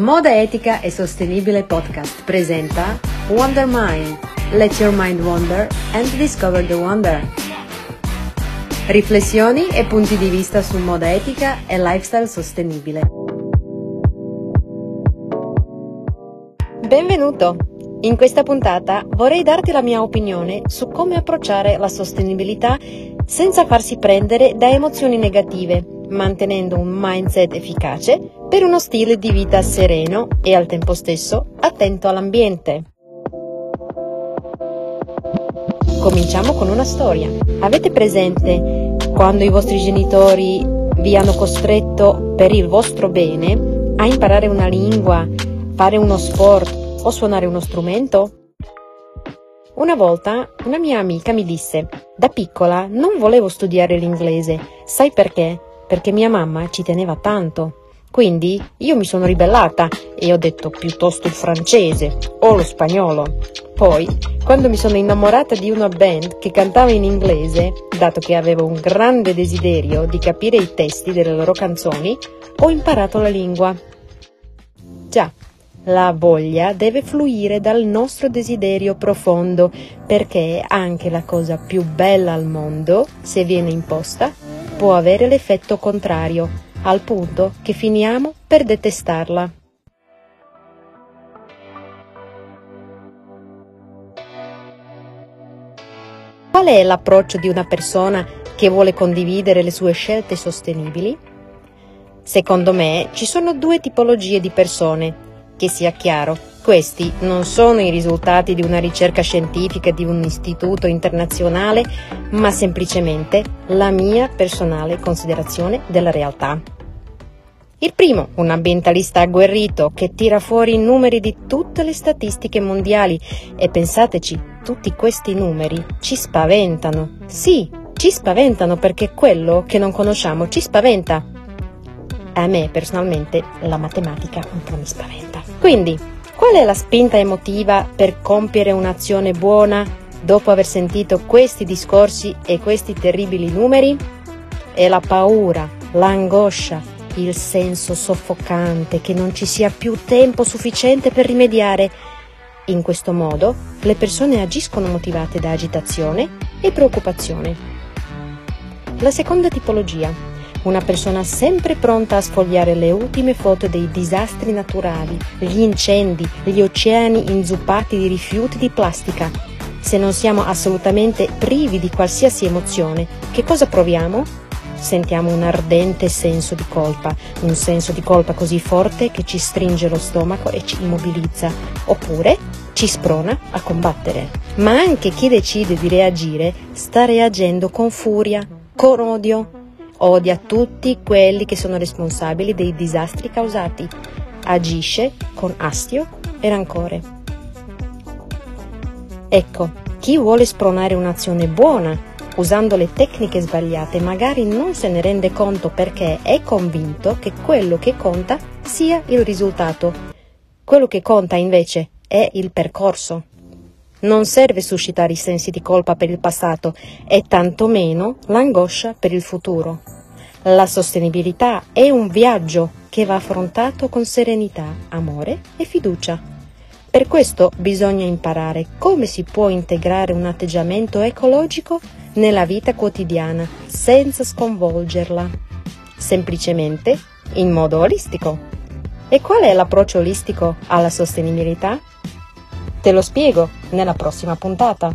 Moda Etica e Sostenibile Podcast presenta Wonder Mind. Let your mind wander and discover the wonder. Riflessioni e punti di vista su moda etica e lifestyle sostenibile. Benvenuto! In questa puntata vorrei darti la mia opinione su come approcciare la sostenibilità senza farsi prendere da emozioni negative, mantenendo un mindset efficace per uno stile di vita sereno e al tempo stesso attento all'ambiente. Cominciamo con una storia. Avete presente quando i vostri genitori vi hanno costretto per il vostro bene a imparare una lingua, fare uno sport o suonare uno strumento? Una volta una mia amica mi disse, da piccola non volevo studiare l'inglese, sai perché? Perché mia mamma ci teneva tanto. Quindi io mi sono ribellata e ho detto piuttosto il francese o lo spagnolo. Poi, quando mi sono innamorata di una band che cantava in inglese, dato che avevo un grande desiderio di capire i testi delle loro canzoni, ho imparato la lingua. Già, la voglia deve fluire dal nostro desiderio profondo perché anche la cosa più bella al mondo, se viene imposta, può avere l'effetto contrario al punto che finiamo per detestarla. Qual è l'approccio di una persona che vuole condividere le sue scelte sostenibili? Secondo me ci sono due tipologie di persone. Che sia chiaro, questi non sono i risultati di una ricerca scientifica di un istituto internazionale, ma semplicemente la mia personale considerazione della realtà. Il primo, un ambientalista agguerrito che tira fuori i numeri di tutte le statistiche mondiali e pensateci, tutti questi numeri ci spaventano. Sì, ci spaventano perché quello che non conosciamo ci spaventa. A me personalmente la matematica un po' mi spaventa. Quindi, Qual è la spinta emotiva per compiere un'azione buona dopo aver sentito questi discorsi e questi terribili numeri? È la paura, l'angoscia, il senso soffocante che non ci sia più tempo sufficiente per rimediare. In questo modo le persone agiscono motivate da agitazione e preoccupazione. La seconda tipologia una persona sempre pronta a sfogliare le ultime foto dei disastri naturali, gli incendi, gli oceani inzuppati di rifiuti di plastica. Se non siamo assolutamente privi di qualsiasi emozione, che cosa proviamo? Sentiamo un ardente senso di colpa, un senso di colpa così forte che ci stringe lo stomaco e ci immobilizza, oppure ci sprona a combattere. Ma anche chi decide di reagire sta reagendo con furia, con odio, odia tutti quelli che sono responsabili dei disastri causati, agisce con astio e rancore. Ecco, chi vuole spronare un'azione buona usando le tecniche sbagliate magari non se ne rende conto perché è convinto che quello che conta sia il risultato. Quello che conta invece è il percorso. Non serve suscitare i sensi di colpa per il passato e tantomeno l'angoscia per il futuro. La sostenibilità è un viaggio che va affrontato con serenità, amore e fiducia. Per questo bisogna imparare come si può integrare un atteggiamento ecologico nella vita quotidiana senza sconvolgerla, semplicemente in modo olistico. E qual è l'approccio olistico alla sostenibilità? Te lo spiego nella prossima puntata.